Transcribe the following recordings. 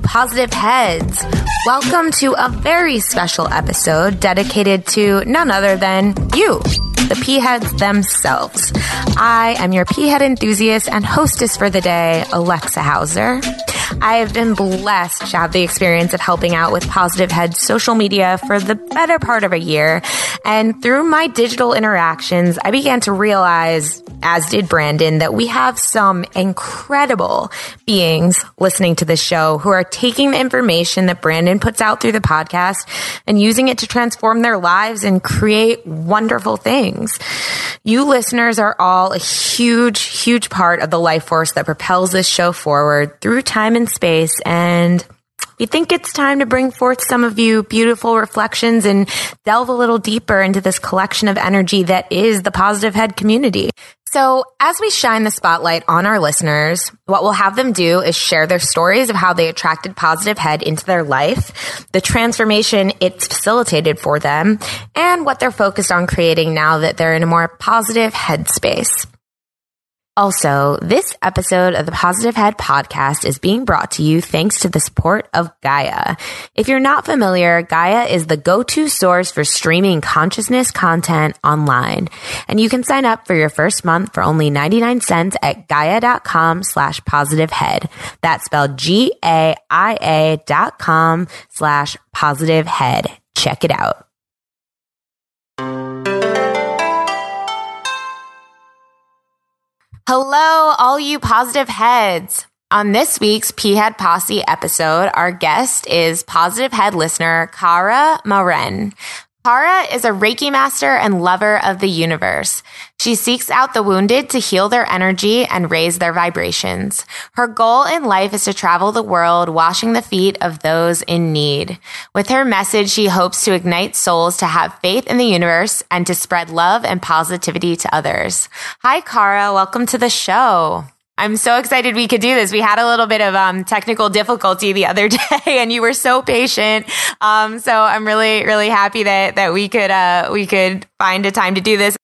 positive heads. Welcome to a very special episode dedicated to none other than you, the P heads themselves. I am your P head enthusiast and hostess for the day, Alexa Hauser. I have been blessed to have the experience of helping out with Positive Head social media for the better part of a year. And through my digital interactions, I began to realize, as did Brandon, that we have some incredible beings listening to this show who are taking the information that Brandon puts out through the podcast and using it to transform their lives and create wonderful things. You listeners are all a huge, huge part of the life force that propels this show forward through time and space. And we think it's time to bring forth some of you beautiful reflections and delve a little deeper into this collection of energy that is the positive head community. So as we shine the spotlight on our listeners, what we'll have them do is share their stories of how they attracted positive head into their life, the transformation it's facilitated for them, and what they're focused on creating now that they're in a more positive headspace. Also, this episode of the Positive Head podcast is being brought to you thanks to the support of Gaia. If you're not familiar, Gaia is the go-to source for streaming consciousness content online. And you can sign up for your first month for only 99 cents at gaia.com slash positive head. That's spelled G-A-I-A dot com slash positive head. Check it out. Hello, all you positive heads. On this week's P Head Posse episode, our guest is positive head listener Kara Maryn. Kara is a Reiki master and lover of the universe. She seeks out the wounded to heal their energy and raise their vibrations. Her goal in life is to travel the world washing the feet of those in need. With her message, she hopes to ignite souls to have faith in the universe and to spread love and positivity to others. Hi, Kara. Welcome to the show. I'm so excited we could do this. We had a little bit of um, technical difficulty the other day, and you were so patient. Um, so I'm really, really happy that that we could uh, we could find a time to do this.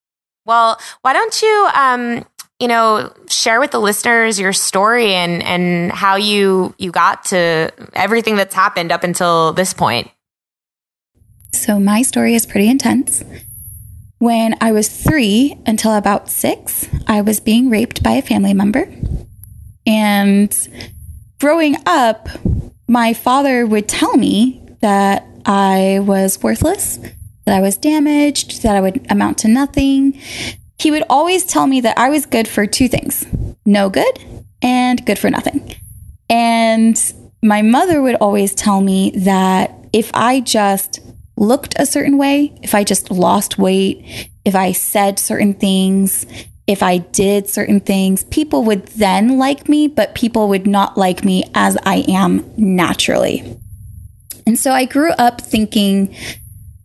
Well, why don't you um, you know share with the listeners your story and and how you you got to everything that's happened up until this point. So my story is pretty intense. When I was three until about six, I was being raped by a family member. And growing up, my father would tell me that I was worthless, that I was damaged, that I would amount to nothing. He would always tell me that I was good for two things no good and good for nothing. And my mother would always tell me that if I just looked a certain way, if I just lost weight, if I said certain things, if I did certain things, people would then like me, but people would not like me as I am naturally. And so I grew up thinking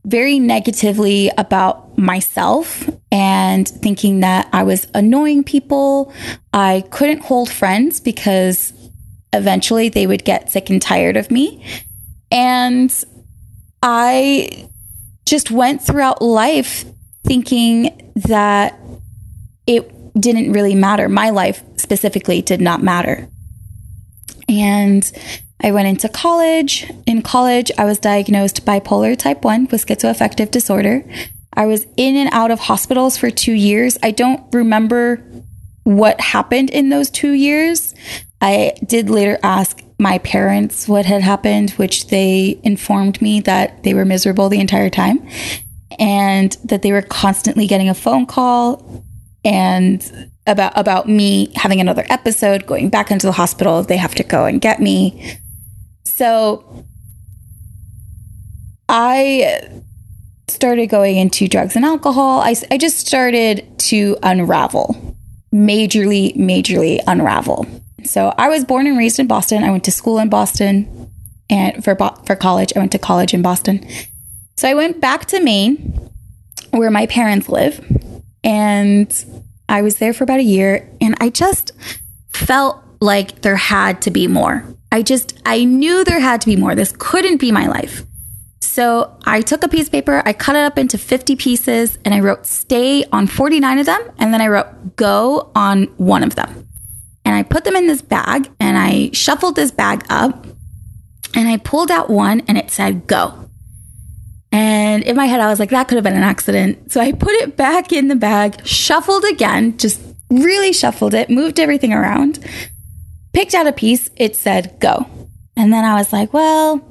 very negatively about myself and thinking that I was annoying people. I couldn't hold friends because eventually they would get sick and tired of me. And I just went throughout life thinking that it didn't really matter. My life specifically did not matter. And I went into college. In college, I was diagnosed bipolar type 1 with schizoaffective disorder. I was in and out of hospitals for two years. I don't remember what happened in those two years. I did later ask my parents what had happened, which they informed me that they were miserable the entire time and that they were constantly getting a phone call and about about me having another episode, going back into the hospital. They have to go and get me. So I started going into drugs and alcohol. I, I just started to unravel, majorly, majorly unravel. So I was born and raised in Boston. I went to school in Boston, and for for college, I went to college in Boston. So I went back to Maine, where my parents live, and I was there for about a year, and I just felt like there had to be more. I just I knew there had to be more. This couldn't be my life. So I took a piece of paper, I cut it up into 50 pieces, and I wrote stay on 49 of them, and then I wrote go on one of them. And I put them in this bag and I shuffled this bag up And I pulled out one and it said go. And in my head, I was like, that could have been an accident. So I put it back in the bag, shuffled again, just really shuffled it, moved everything around, picked out a piece. It said go. And then I was like, well,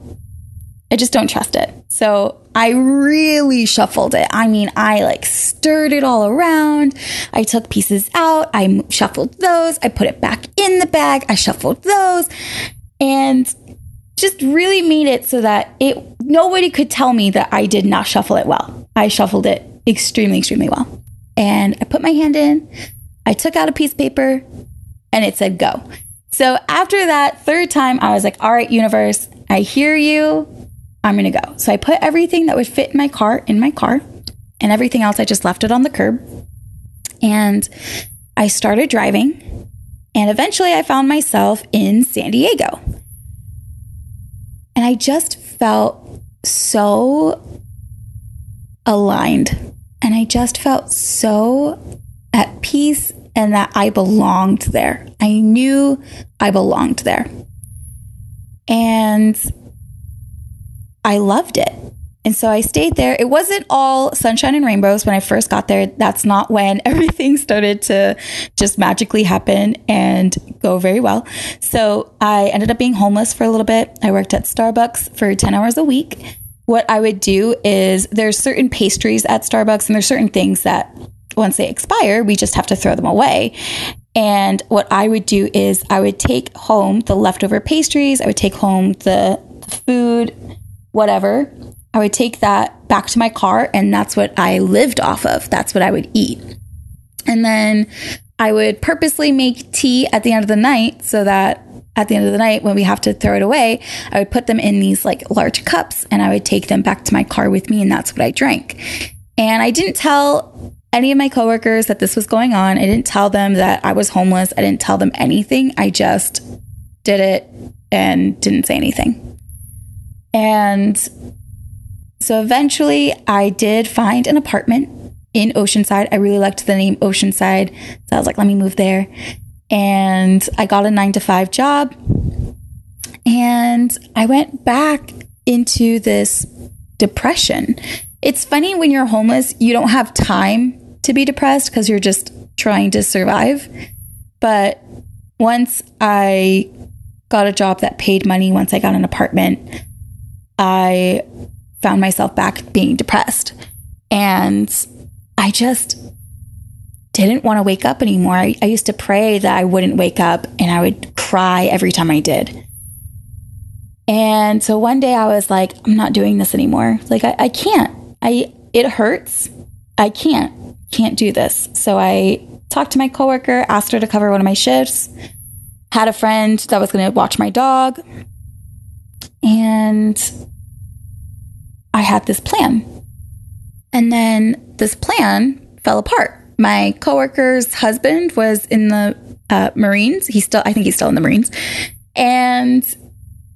I just don't trust it. So I really shuffled it. I mean, I like stirred it all around. I took pieces out. I shuffled those. I put it back in the bag. I shuffled those and just really made it so that it nobody could tell me that I did not shuffle it well. I shuffled it extremely, extremely well. And I put my hand in. I took out a piece of paper and it said go. So after that third time, I was like, all right, universe, I hear you. I'm going to go. So I put everything that would fit in my car in my car, and everything else I just left it on the curb. And I started driving, and eventually I found myself in San Diego. And I just felt so aligned. And I just felt so at peace and that I belonged there. I knew I belonged there. And I loved it. And so I stayed there. It wasn't all sunshine and rainbows when I first got there. That's not when everything started to just magically happen and go very well. So I ended up being homeless for a little bit. I worked at Starbucks for 10 hours a week. What I would do is there's certain pastries at Starbucks and there's certain things that once they expire, we just have to throw them away. And what I would do is I would take home the leftover pastries, I would take home the, food whatever. I would take that back to my car and that's what I lived off of. That's what I would eat. And then I would purposely make tea at the end of the night so that at the end of the night when we have to throw it away, I would put them in these like large cups and I would take them back to my car with me and that's what I drank. And I didn't tell any of my coworkers that this was going on. I didn't tell them that I was homeless. I didn't tell them anything. I just did it and didn't say anything. And so eventually I did find an apartment in Oceanside. I really liked the name Oceanside. So I was like, let me move there. And I got a nine to five job. And I went back into this depression. It's funny when you're homeless, you don't have time to be depressed because you're just trying to survive. But once I got a job that paid money, once I got an apartment, I found myself back being depressed. And I just didn't want to wake up anymore. I, I, used to pray that I wouldn't wake up and I would cry every time I did. And so one day I was like, I'm not doing this anymore. Like I, I can't. I it hurts. I can't. Can't do this. So I talked to my coworker, asked her to cover one of my shifts, had a friend that was gonna watch my dog. And I had this plan. And then this plan fell apart. My coworker's husband was in the uh, Marines. He's still, I think he's still in the Marines. And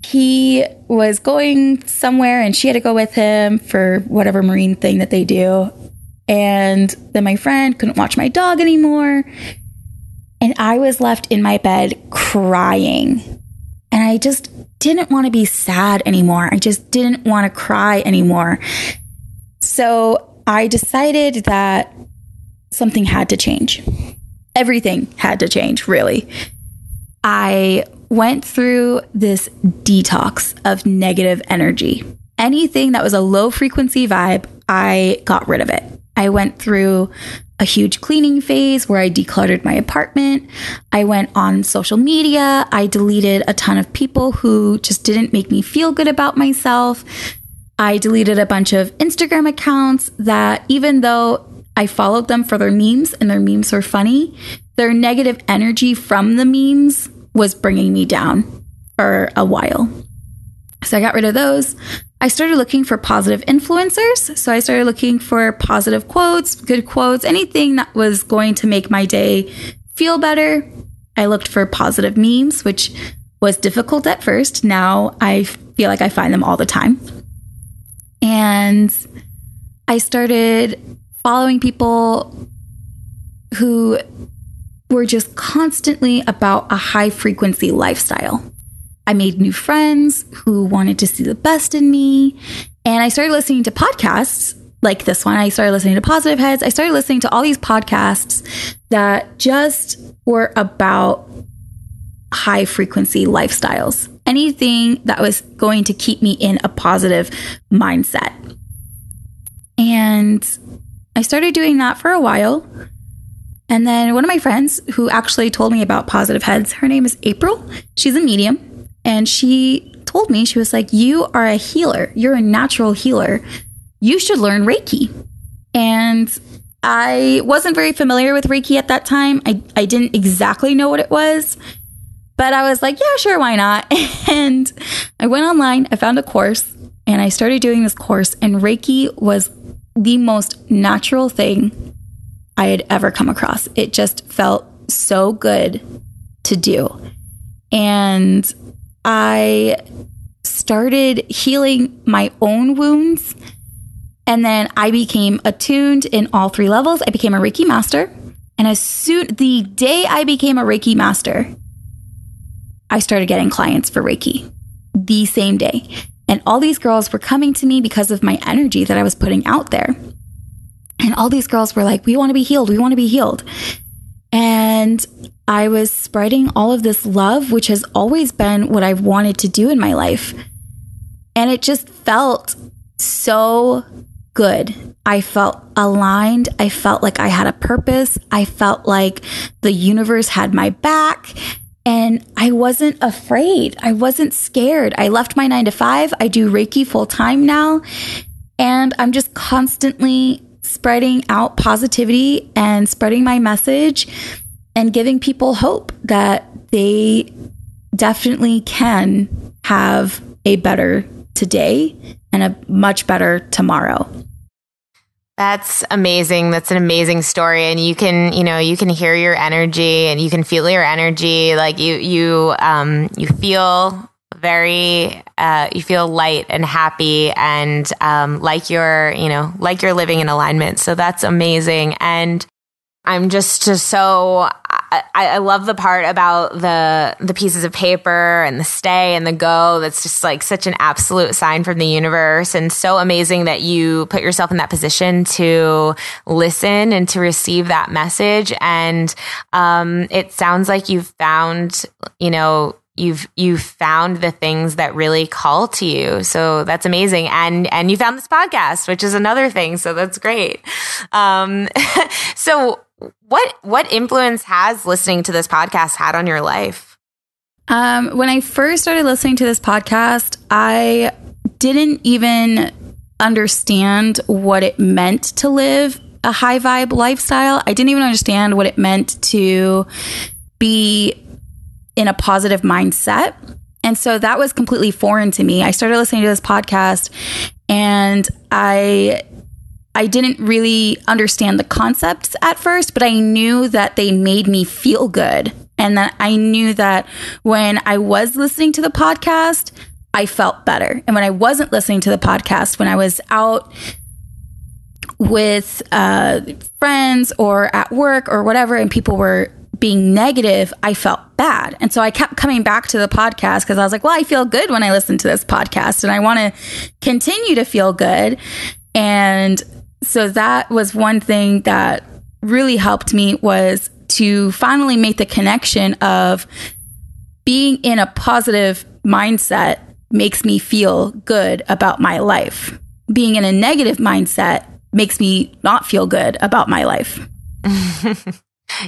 he was going somewhere and she had to go with him for whatever Marine thing that they do. And then my friend couldn't watch my dog anymore. And I was left in my bed crying. And I just didn't want to be sad anymore. I just didn't want to cry anymore. So I decided that something had to change. Everything had to change, really. I went through this detox of negative energy. Anything that was a low frequency vibe, I got rid of it. I went through a huge cleaning phase where I decluttered my apartment. I went on social media. I deleted a ton of people who just didn't make me feel good about myself. I deleted a bunch of Instagram accounts that, even though I followed them for their memes and their memes were funny, their negative energy from the memes was bringing me down for a while. So I got rid of those. I started looking for positive influencers. So I started looking for positive quotes, good quotes, anything that was going to make my day feel better. I looked for positive memes, which was difficult at first. Now I feel like I find them all the time. And I started following people who were just constantly about a high frequency lifestyle. I made new friends who wanted to see the best in me. And I started listening to podcasts like this one. I started listening to Positive Heads. I started listening to all these podcasts that just were about high frequency lifestyles. Anything that was going to keep me in a positive mindset. And I started doing that for a while. And then one of my friends who actually told me about Positive Heads, her name is April. She's a medium. And she told me, she was like, You are a healer. You're a natural healer. You should learn Reiki. And I wasn't very familiar with Reiki at that time. I, I didn't exactly know what it was, but I was like, yeah, sure, why not? And I went online, I found a course, and I started doing this course, and Reiki was the most natural thing I had ever come across. It just felt so good to do. And I started healing my own wounds. And then I became attuned in all three levels. I became a Reiki master. And as soon the day I became a Reiki master, I started getting clients for Reiki the same day. And all these girls were coming to me because of my energy that I was putting out there. And all these girls were like, we want to be healed. We want to be healed. And I was spreading all of this love, which has always been what I've wanted to do in my life. And it just felt so good. I felt aligned. I felt like I had a purpose. I felt like the universe had my back. And I wasn't afraid. I wasn't scared. I left my nine to five. I do Reiki full time now. And I'm just constantly spreading out positivity and spreading my message and giving people hope that they definitely can have a better today and a much better tomorrow. That's amazing. That's an amazing story. And you can, you know, you can hear your energy and you can feel your energy. Like you, you, um, you feel very, uh, you feel light and happy and, um, like you're, you know, like you're living in alignment. So that's amazing. And I'm just, just so I, I, love the part about the the pieces of paper and the stay and the go. That's just like such an absolute sign from the universe, and so amazing that you put yourself in that position to listen and to receive that message. And um, it sounds like you've found, you know, you've you've found the things that really call to you so that's amazing and and you found this podcast which is another thing so that's great um so what what influence has listening to this podcast had on your life? Um, when I first started listening to this podcast, I didn't even understand what it meant to live a high vibe lifestyle. I didn't even understand what it meant to be in a positive mindset. And so that was completely foreign to me. I started listening to this podcast and I I didn't really understand the concepts at first, but I knew that they made me feel good. And that I knew that when I was listening to the podcast, I felt better. And when I wasn't listening to the podcast, when I was out with uh, friends or at work or whatever, and people were being negative, I felt bad. And so I kept coming back to the podcast because I was like, well, I feel good when I listen to this podcast and I want to continue to feel good. And so that was one thing that really helped me was to finally make the connection of being in a positive mindset makes me feel good about my life. Being in a negative mindset makes me not feel good about my life.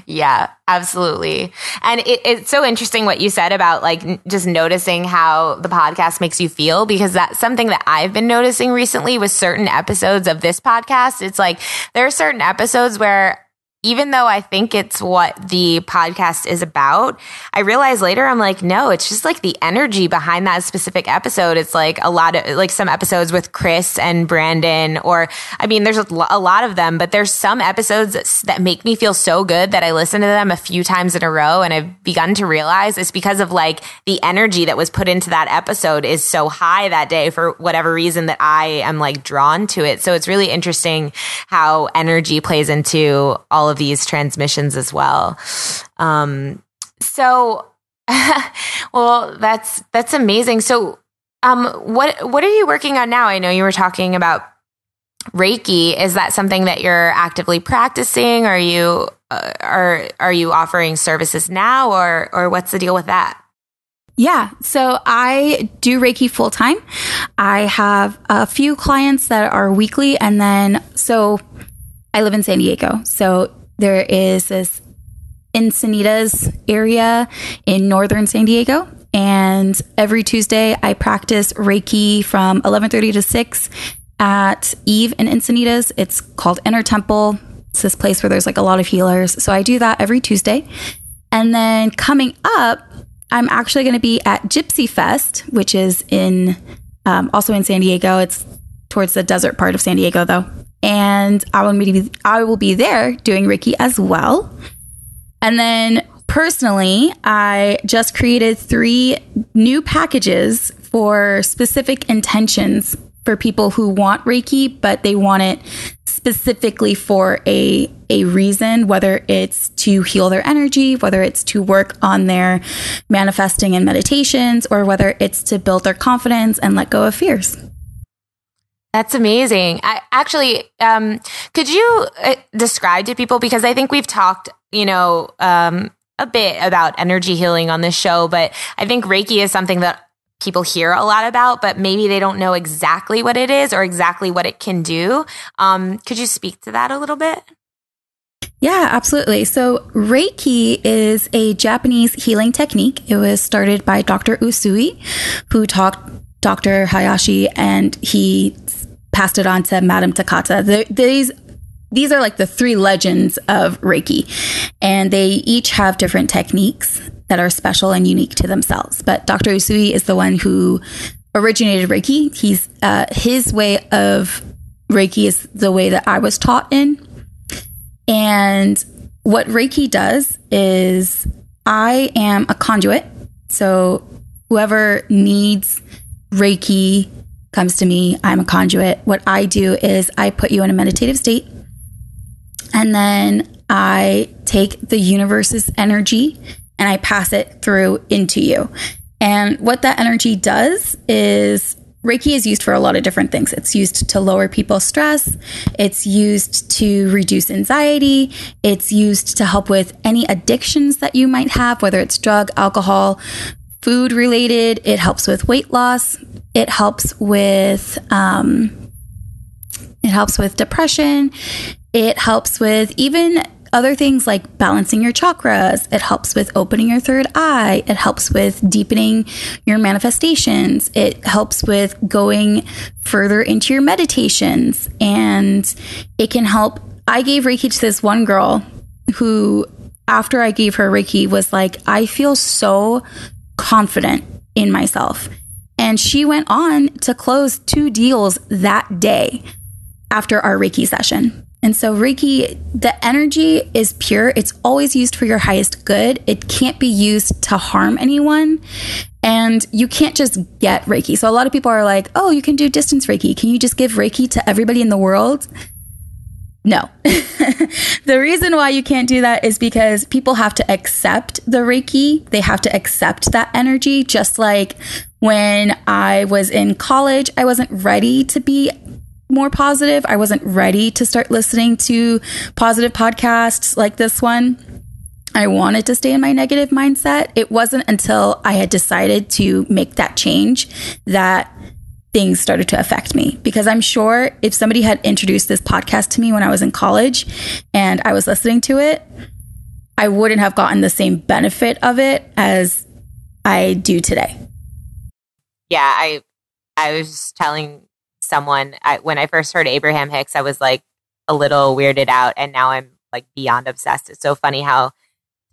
Yeah, absolutely. And it, it's so interesting what you said about like just noticing how the podcast makes you feel because that's something that I've been noticing recently with certain episodes of this podcast. It's like there are certain episodes where even though I think it's what the podcast is about, I realize later I'm like, no, it's just like the energy behind that specific episode. It's like a lot of like some episodes with Chris and Brandon, or I mean, there's a, lot of them, but there's some episodes that, make me feel so good that I listen to them a few times in a row. And I've begun to realize it's because of like the energy that was put into that episode is so high that day for whatever reason that I am like drawn to it. So it's really interesting how energy plays into all of these transmissions as well. Um, so well, that's that's amazing. So, um, what what are you working on now? I know you were talking about Reiki. Is that something that you're actively practicing? Are you uh, are are you offering services now, or or what's the deal with that? Yeah, so I do Reiki full time. I have a few clients that are weekly, and then so I live in San Diego. So there is this Encinitas area in northern San Diego. And every Tuesday, I practice Reiki from 11:30 to 6 at Eve in Encinitas. It's called Inner Temple. It's this place where there's like a lot of healers. So I do that every Tuesday. And then coming up, I'm actually going to be at Gypsy Fest, which is in um, also in San Diego. It's towards the desert part of San Diego, though. And I will be I will be there doing Reiki as well. And then personally, I just created three new packages for specific intentions for people who want Reiki, but they want it specifically for a a reason, whether it's to heal their energy, whether it's to work on their manifesting and meditations, or whether it's to build their confidence and let go of fears. That's amazing. I, actually, um, could you uh, describe to people because I think we've talked, you know, um, a bit about energy healing on this show, but I think Reiki is something that people hear a lot about, but maybe they don't know exactly what it is or exactly what it can do. Um, could you speak to that a little bit? Yeah, absolutely. So, Reiki is a Japanese healing technique. It was started by Dr. Usui, who taught Dr. Hayashi, and he passed it on to Madame Takata. The, these these are like the three legends of Reiki, and they each have different techniques that are special and unique to themselves. But Dr. Usui is the one who originated Reiki. He's uh, his way of Reiki is the way that I was taught in, and what Reiki does is I am a conduit. So whoever needs Reiki comes to me. I'm a conduit. What I do is I put you in a meditative state and then I take the universe's energy and I pass it through into you. And what that energy does is Reiki is used for a lot of different things. It's used to lower people's stress. It's used to reduce anxiety. It's used to help with any addictions that you might have, whether it's drug, alcohol, food related. It helps with weight loss. It helps with, um, it helps with depression. It helps with even other things like balancing your chakras. It helps with opening your third eye. It helps with deepening your manifestations. It helps with going further into your meditations. And it can help. I gave Reiki to this one girl who, after I gave her Reiki, was like, I feel so confident in myself. And she went on to close two deals that day after our Reiki session. And so, Reiki, the energy is pure. It's always used for your highest good. It can't be used to harm anyone. And you can't just get Reiki. So, a lot of people are like, oh, you can do distance Reiki. Can you just give Reiki to everybody in the world? No. the reason why you can't do that is because people have to accept the Reiki. They have to accept that energy. Just like when I was in college, I wasn't ready to be more positive. I wasn't ready to start listening to positive podcasts like this one. I wanted to stay in my negative mindset. It wasn't until I had decided to make that change that things started to affect me. Because I'm sure if somebody had introduced this podcast to me when I was in college and I was listening to it, I wouldn't have gotten the same benefit of it as I do today. Yeah, I I was telling someone I, when I first heard Abraham Hicks, I was like a little weirded out, and now I'm like beyond obsessed. It's so funny how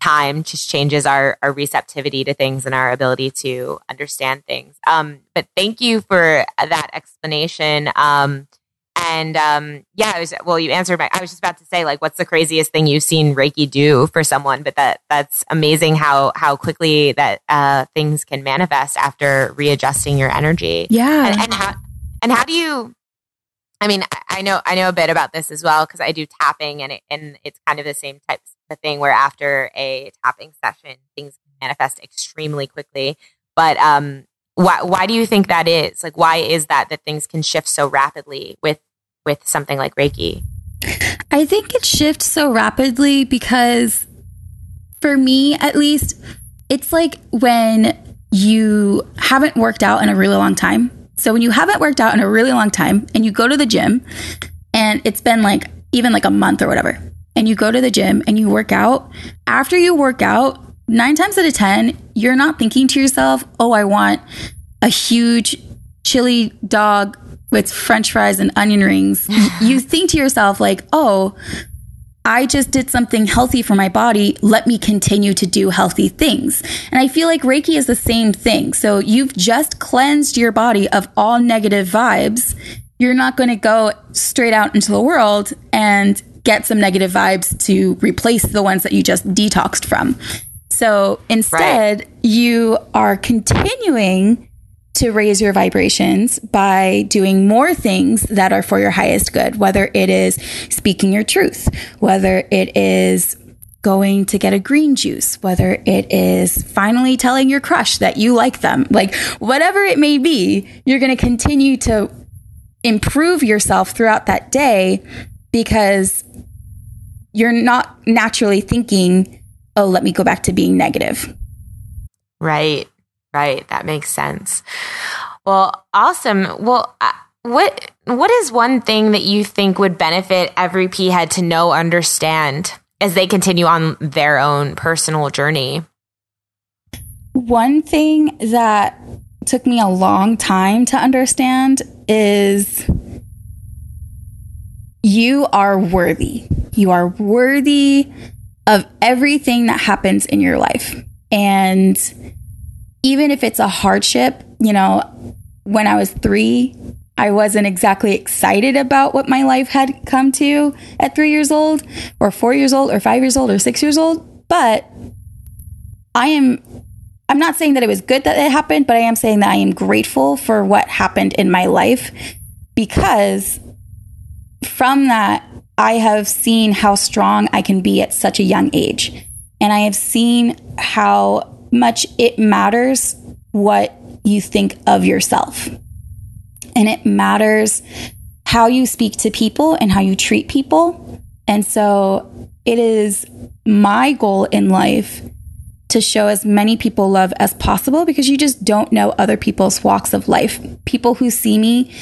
time just changes our, our receptivity to things and our ability to understand things. Um, but thank you for that explanation. Um, and um, yeah, I was well. You answered my. I was just about to say, like, what's the craziest thing you've seen Reiki do for someone? But that that's amazing how how quickly that uh, things can manifest after readjusting your energy. Yeah, and, and how and how do you? I mean, I know I know a bit about this as well because I do tapping, and it, and it's kind of the same type the thing where after a tapping session, things manifest extremely quickly. But um, why why do you think that is? Like, why is that that things can shift so rapidly with with something like Reiki? I think it shifts so rapidly because, for me at least, it's like when you haven't worked out in a really long time. So when you haven't worked out in a really long time and you go to the gym and it's been like even like a month or whatever, and you go to the gym and you work out, after you work out, nine times out of 10, you're not thinking to yourself, oh, I want a huge chili dog with french fries and onion rings. you think to yourself, like, oh, I just did something healthy for my body. Let me continue to do healthy things. And I feel like Reiki is the same thing. So you've just cleansed your body of all negative vibes. You're not going to go straight out into the world and get some negative vibes to replace the ones that you just detoxed from. So instead, right. you are continuing to raise your vibrations by doing more things that are for your highest good, whether it is speaking your truth, whether it is going to get a green juice, whether it is finally telling your crush that you like them, like whatever it may be, you're going to continue to improve yourself throughout that day because you're not naturally thinking oh, let me go back to being negative. Right, right. That makes sense. Well, awesome. Well, uh, what what is one thing that you think would benefit every P head to know, understand as they continue on their own personal journey? One thing that took me a long time to understand is you are worthy. You are worthy of everything that happens in your life. And even if it's a hardship, you know, when I was three, I wasn't exactly excited about what my life had come to at three years old, or four years old, or five years old, or six years old. But I am, I'm not saying that it was good that it happened, but I am saying that I am grateful for what happened in my life because from that, I have seen how strong I can be at such a young age. And I have seen how much it matters what you think of yourself. And it matters how you speak to people and how you treat people. And so it is my goal in life to show as many people love as possible because you just don't know other people's walks of life. People who see me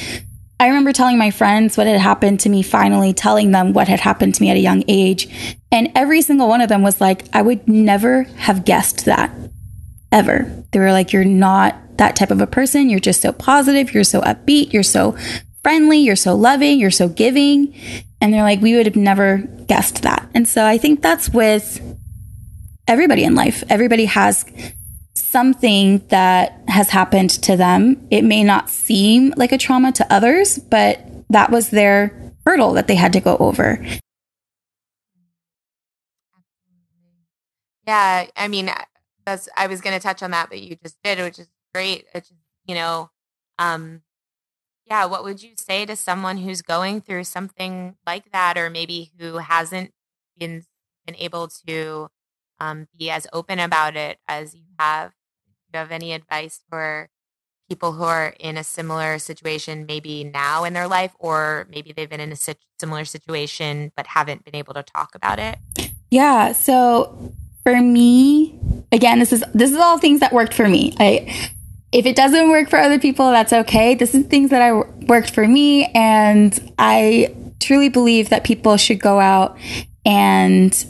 I remember telling my friends what had happened to me, finally telling them what had happened to me at a young age. And every single one of them was like, I would never have guessed that ever. They were like, You're not that type of a person. You're just so positive. You're so upbeat. You're so friendly. You're so loving. You're so giving. And they're like, We would have never guessed that. And so I think that's with everybody in life. Everybody has something that has happened to them. It may not seem like a trauma to others, but that was their hurdle that they had to go over. Yeah, I mean, that's I was going to touch on that, but you just did, which is great. It's you know, um, yeah. What would you say to someone who's going through something like that, or maybe who hasn't been been able to um, be as open about it as you have you have any advice for people who are in a similar situation, maybe now in their life, or maybe they've been in a similar situation but haven't been able to talk about it? Yeah. So for me, again, this is this is all things that worked for me. I if it doesn't work for other people, that's okay. This is things that I worked for me, and I truly believe that people should go out and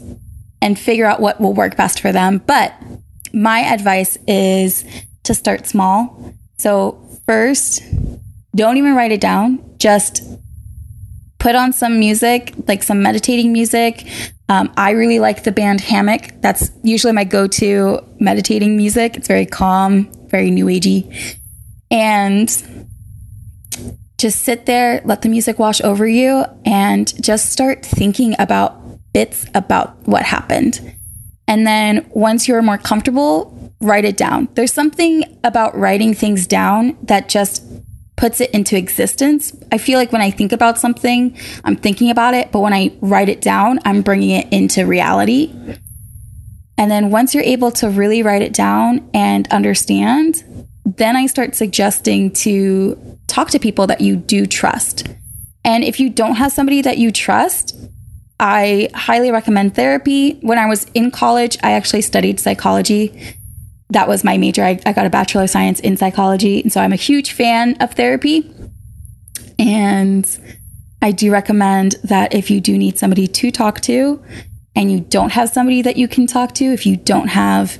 and figure out what will work best for them. But my advice is to start small. So, first, don't even write it down. Just put on some music, like some meditating music. Um, I really like the band Hammock. That's usually my go to meditating music. It's very calm, very new agey. And just sit there, let the music wash over you, and just start thinking about bits about what happened. And then once you're more comfortable, write it down. There's something about writing things down that just puts it into existence. I feel like when I think about something, I'm thinking about it, but when I write it down, I'm bringing it into reality. And then once you're able to really write it down and understand, then I start suggesting to talk to people that you do trust. And if you don't have somebody that you trust, I highly recommend therapy. When I was in college, I actually studied psychology. That was my major. I, I got a Bachelor of Science in psychology. And so I'm a huge fan of therapy. And I do recommend that if you do need somebody to talk to and you don't have somebody that you can talk to, if you don't have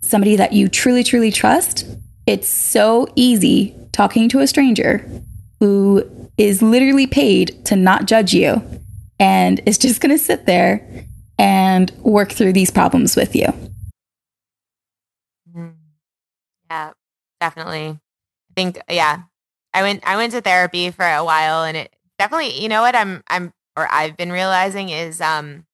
somebody that you truly, truly trust, it's so easy talking to a stranger who is literally paid to not judge you and is just going to sit there and work through these problems with you. Yeah, definitely. I think yeah. I went I went to therapy for a while and it definitely, you know what I'm I'm or I've been realizing is um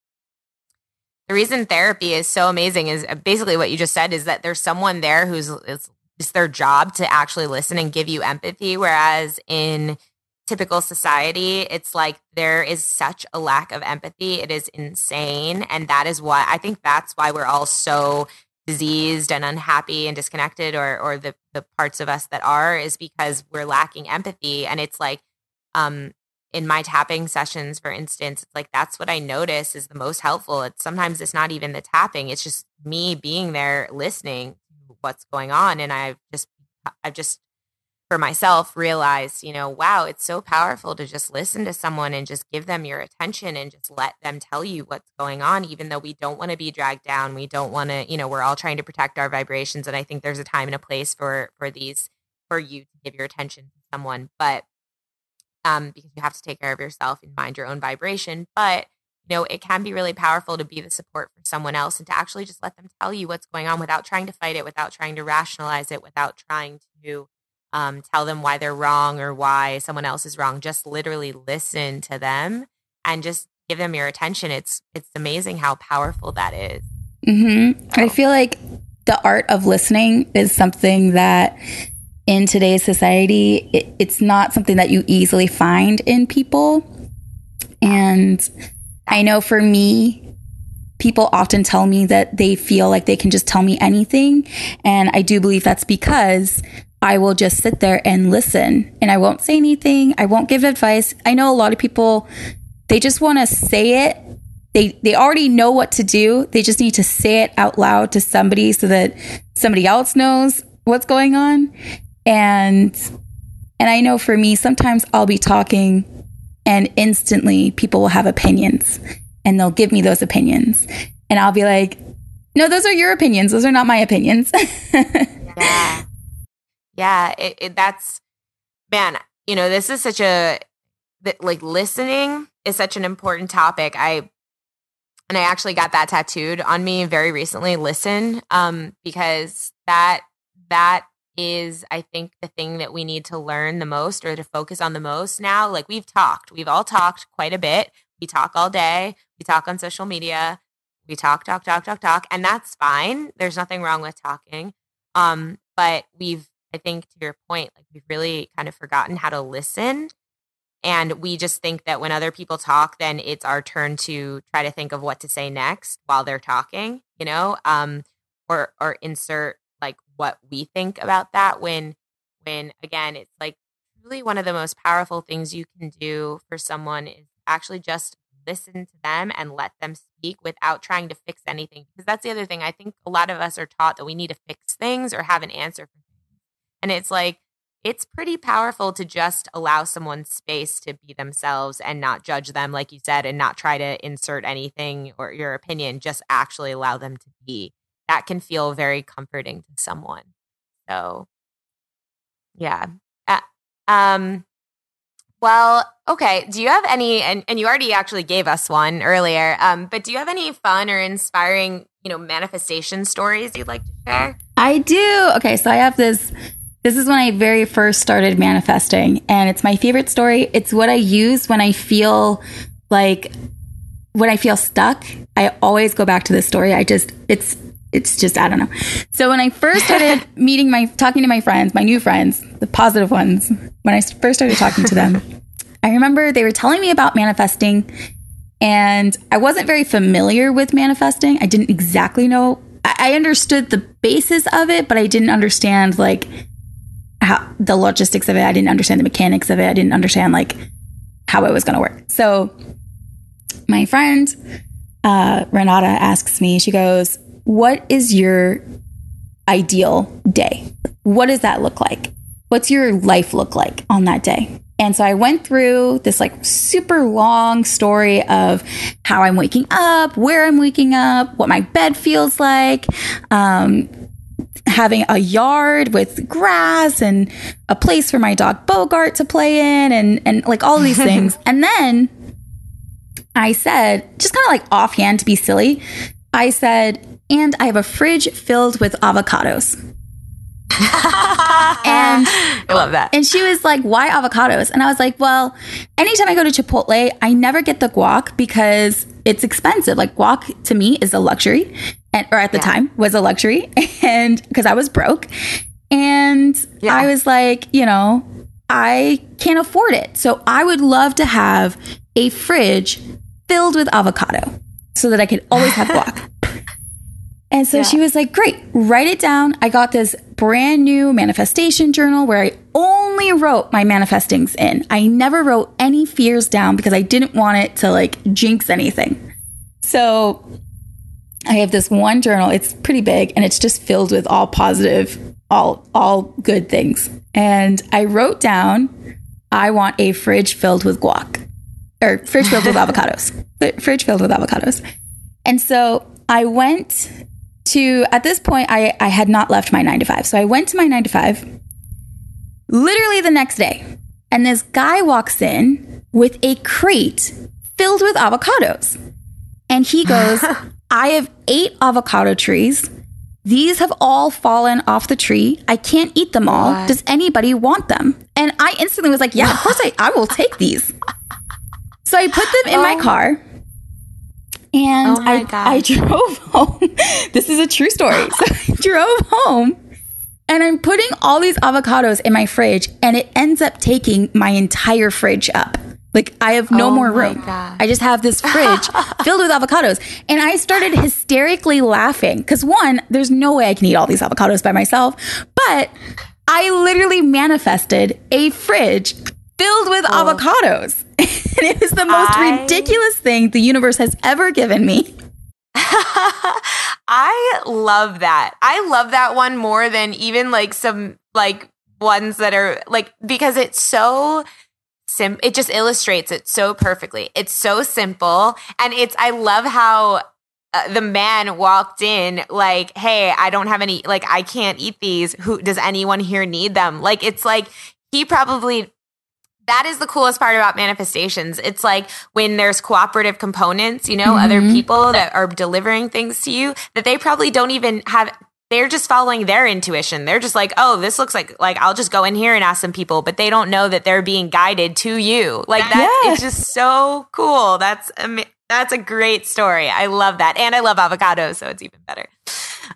the reason therapy is so amazing is uh, basically what you just said is that there's someone there who's it's, it's their job to actually listen and give you empathy whereas in typical society, it's like there is such a lack of empathy. It is insane. And that is why I think that's why we're all so diseased and unhappy and disconnected or or the the parts of us that are is because we're lacking empathy and it's like um in my tapping sessions for instance it's like that's what i notice is the most helpful it's sometimes it's not even the tapping it's just me being there listening to what's going on and i've just i've just for myself realized, you know, wow, it's so powerful to just listen to someone and just give them your attention and just let them tell you what's going on, even though we don't want to be dragged down. We don't want to, you know, we're all trying to protect our vibrations. And I think there's a time and a place for for these for you to give your attention to someone. But um, because you have to take care of yourself and mind your own vibration. But you know, it can be really powerful to be the support for someone else and to actually just let them tell you what's going on without trying to fight it, without trying to rationalize it, without trying to um, tell them why they're wrong or why someone else is wrong. Just literally listen to them and just give them your attention. It's it's amazing how powerful that is. Mm-hmm. I feel like the art of listening is something that in today's society it, it's not something that you easily find in people. And I know for me, people often tell me that they feel like they can just tell me anything. And I do believe that's because I will just sit there and listen and I won't say anything. I won't give advice. I know a lot of people, they just want to say it. They, they already know what to do. They just need to say it out loud to somebody so that somebody else knows what's going on. And, and I know for me, sometimes I'll be talking and instantly people will have opinions and they'll give me those opinions. And I'll be like, no, those are your opinions. Those are not my opinions. yeah yeah, it, it, that's man. You know, this is such a like listening is such an important topic. I and I actually got that tattooed on me very recently. Listen, um, because that that is I think the thing that we need to learn the most or to focus on the most now. Like we've talked, we've all talked quite a bit. We talk all day. We talk on social media. We talk, talk, talk, talk, talk, and that's fine. There's nothing wrong with talking. Um, but we've I think to your point, like we've really kind of forgotten how to listen. And we just think that when other people talk, then it's our turn to try to think of what to say next while they're talking, you know, um, or or insert like what we think about that when when again it's like really one of the most powerful things you can do for someone is actually just listen to them and let them speak without trying to fix anything because that's the other thing i think a lot of us are taught that we need to fix things or have an answer for and it's like, it's pretty powerful to just allow someone space to be themselves and not judge them, like you said, and not try to insert anything or your opinion, just actually allow them to be. That can feel very comforting to someone. So, yeah. Uh, um, well, okay. Do you have any, and, and you already actually gave us one earlier, um, but do you have any fun or inspiring, you know, manifestation stories you'd like to share? I do. Okay. So I have this this is when I very first started manifesting, and it's my favorite story. It's what I use when I feel like when I feel stuck. I always go back to this story. I just it's it's just I don't know. So when I first started meeting my talking to my friends, my new friends, the positive ones, when I first started talking to them, I remember they were telling me about manifesting and I wasn't very familiar with manifesting. I didn't exactly know I understood the basis of it, but I didn't understand like how the logistics of it. I didn't understand the mechanics of it. I didn't understand like how it was going to work. So my friend uh, Renata asks me, she goes, "What is your ideal day? What does that look like? What's your life look like on that day?" And so I went through this like super long story of how I'm waking up, where I'm waking up, what my bed feels like, um, having a yard with grass and a place for my dog Bogart to play in, and and like all these things. and then I said, just kind of like offhand to be silly, I said, and I have a fridge filled with avocados and I love that. And she was like, "Why avocados?" And I was like, "Well, anytime I go to Chipotle, I never get the guac because it's expensive. Like guac to me is a luxury, and or at the yeah. time was a luxury, and because I was broke, and yeah. I was like, you know, I can't afford it, so I would love to have a fridge filled with avocado so that I could always have guac." And so yeah. she was like, Great, write it down. I got this brand new manifestation journal where I only wrote my manifestings in. I never wrote any fears down because I didn't want it to like jinx anything. So I have this one journal. It's pretty big and it's just filled with all positive, all all good things. And I wrote down I want a fridge filled with guac or fridge filled with avocados. Fridge filled with avocados. And so I went to at this point I, I had not left my nine to five. So I went to my nine to five literally the next day. And this guy walks in with a crate filled with avocados. And he goes, I have eight avocado trees. These have all fallen off the tree. I can't eat them all. What? Does anybody want them? And I instantly was like, Yeah, of course I, I will take these. So I put them in oh. my car and oh I, I drove home. this is a true story. So I drove home and I'm putting all these avocados in my fridge and it ends up taking my entire fridge up. Like I have no oh more room. I just have this fridge filled with avocados. And I started hysterically laughing because one, there's no way I can eat all these avocados by myself. But I literally manifested a fridge filled with oh. avocados. and it was the most I... ridiculous thing the universe has ever given me. I love that. I love that one more than even like some like ones that are like because it's so sim it just illustrates it so perfectly. It's so simple and it's I love how uh, the man walked in like, "Hey, I don't have any like I can't eat these. Who does anyone here need them?" Like it's like he probably that is the coolest part about manifestations. It's like when there's cooperative components, you know, mm-hmm. other people that are delivering things to you that they probably don't even have they're just following their intuition. They're just like, "Oh, this looks like like I'll just go in here and ask some people," but they don't know that they're being guided to you. Like that yeah. it's just so cool. That's that's a great story. I love that. And I love avocados, so it's even better.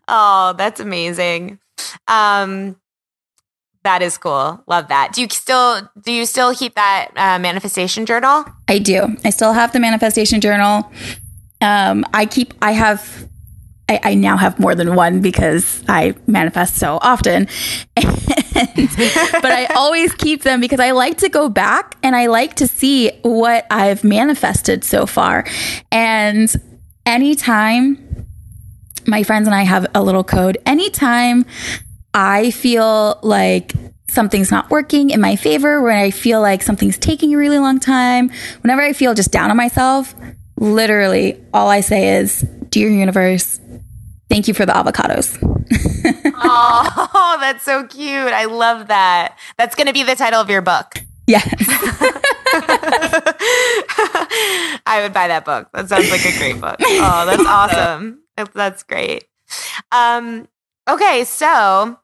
Oh, that's amazing. Um that is cool. Love that. Do you still do you still keep that uh, manifestation journal? I do. I still have the manifestation journal. Um, I keep. I have. I, I, now have more than one because I manifest so often. And, but I always keep them because I like to go back and I like to see what I've manifested so far. And anytime my friends and I have a little code, anytime I feel like something's not working in my favor, when I feel like something's taking a really long time, whenever I feel just down on myself, literally all I say is, Dear universe, thank you for the avocados. oh, that's so cute. I love that. That's going to be the title of your book. Yes. I would buy that book. That sounds like a great book. Oh, that's awesome. That's great. Um, okay, so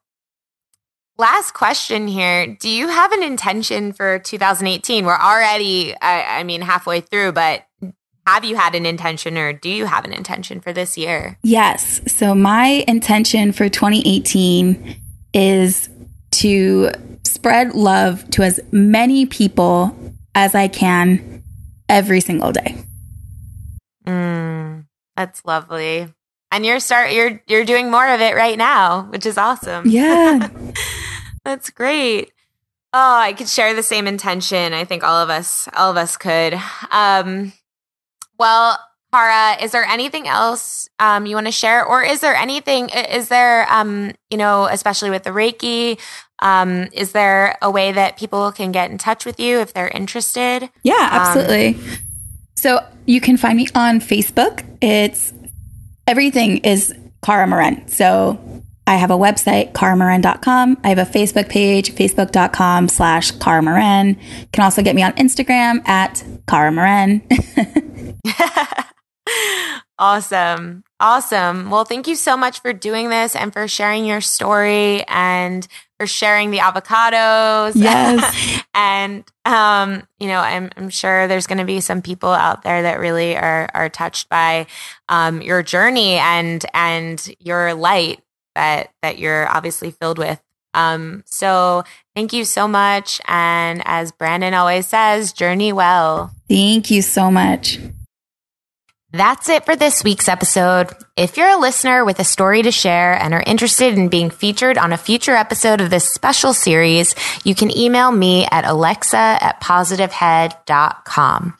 Last question here. Do you have an intention for 2018? We're already, I, I mean, halfway through, but have you had an intention or do you have an intention for this year? Yes. So my intention for 2018 is to spread love to as many people as I can every single day. Mm, that's lovely. And you're start you're you're doing more of it right now, which is awesome. Yeah. that's great. Oh, I could share the same intention. I think all of us all of us could. Um well, Kara, is there anything else um, you want to share, or is there anything? Is there, um, you know, especially with the Reiki, um, is there a way that people can get in touch with you if they're interested? Yeah, um, absolutely. so you can find me on Facebook. It's everything is Kara Maryn. So I have a website, karamaryn.com. I have a Facebook page, facebook.com slash Kara You can also get me on Instagram at Kara Maryn. awesome. Awesome. Well, thank you so much for doing this and for sharing your story and for sharing the avocados. Yes. and um, you know, I'm I'm sure there's going to be some people out there that really are are touched by um, your journey and and your light that that you're obviously filled with. Um, so thank you so much. And as Brandon always says, journey well. Thank you so much. That's it for this week's episode. If you're a listener with a story to share and are interested in being featured on a future episode of this special series, you can email me at alexa at positivehead.com.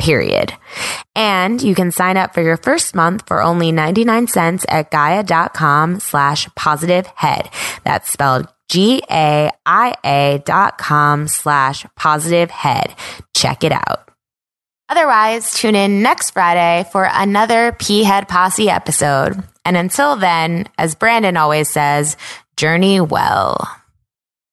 period. And you can sign up for your first month for only 99 cents at gaia.com slash positive head. That's spelled G-A-I-A dot com slash positive head. Check it out. Otherwise, tune in next Friday for another P Head Posse episode. And until then, as Brandon always says, journey well.